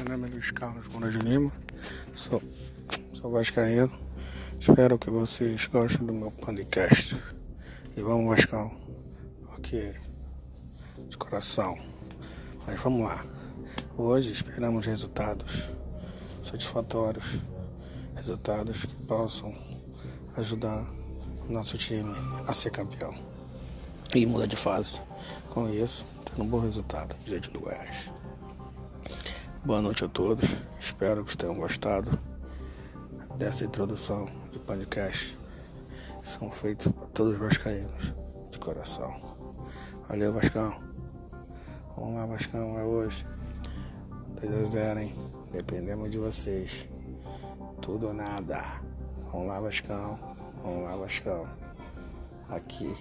Meu nome é Luiz Carlos de Lima, sou, sou vascaíno. Espero que vocês gostem do meu podcast. E vamos, Vascão, porque de coração. Mas vamos lá. Hoje esperamos resultados satisfatórios, resultados que possam ajudar o nosso time a ser campeão e mudar de fase. Com isso, tendo um bom resultado diante do Goiás. Boa noite a todos. Espero que tenham gostado dessa introdução de podcast. São feitos para todos os vascaínos de coração. Valeu, Vascão. Vamos lá, Vascão, é hoje. 2 a 0, hein? Dependemos de vocês. Tudo ou nada. Vamos lá, Vascão. Vamos lá, Vascão. Aqui.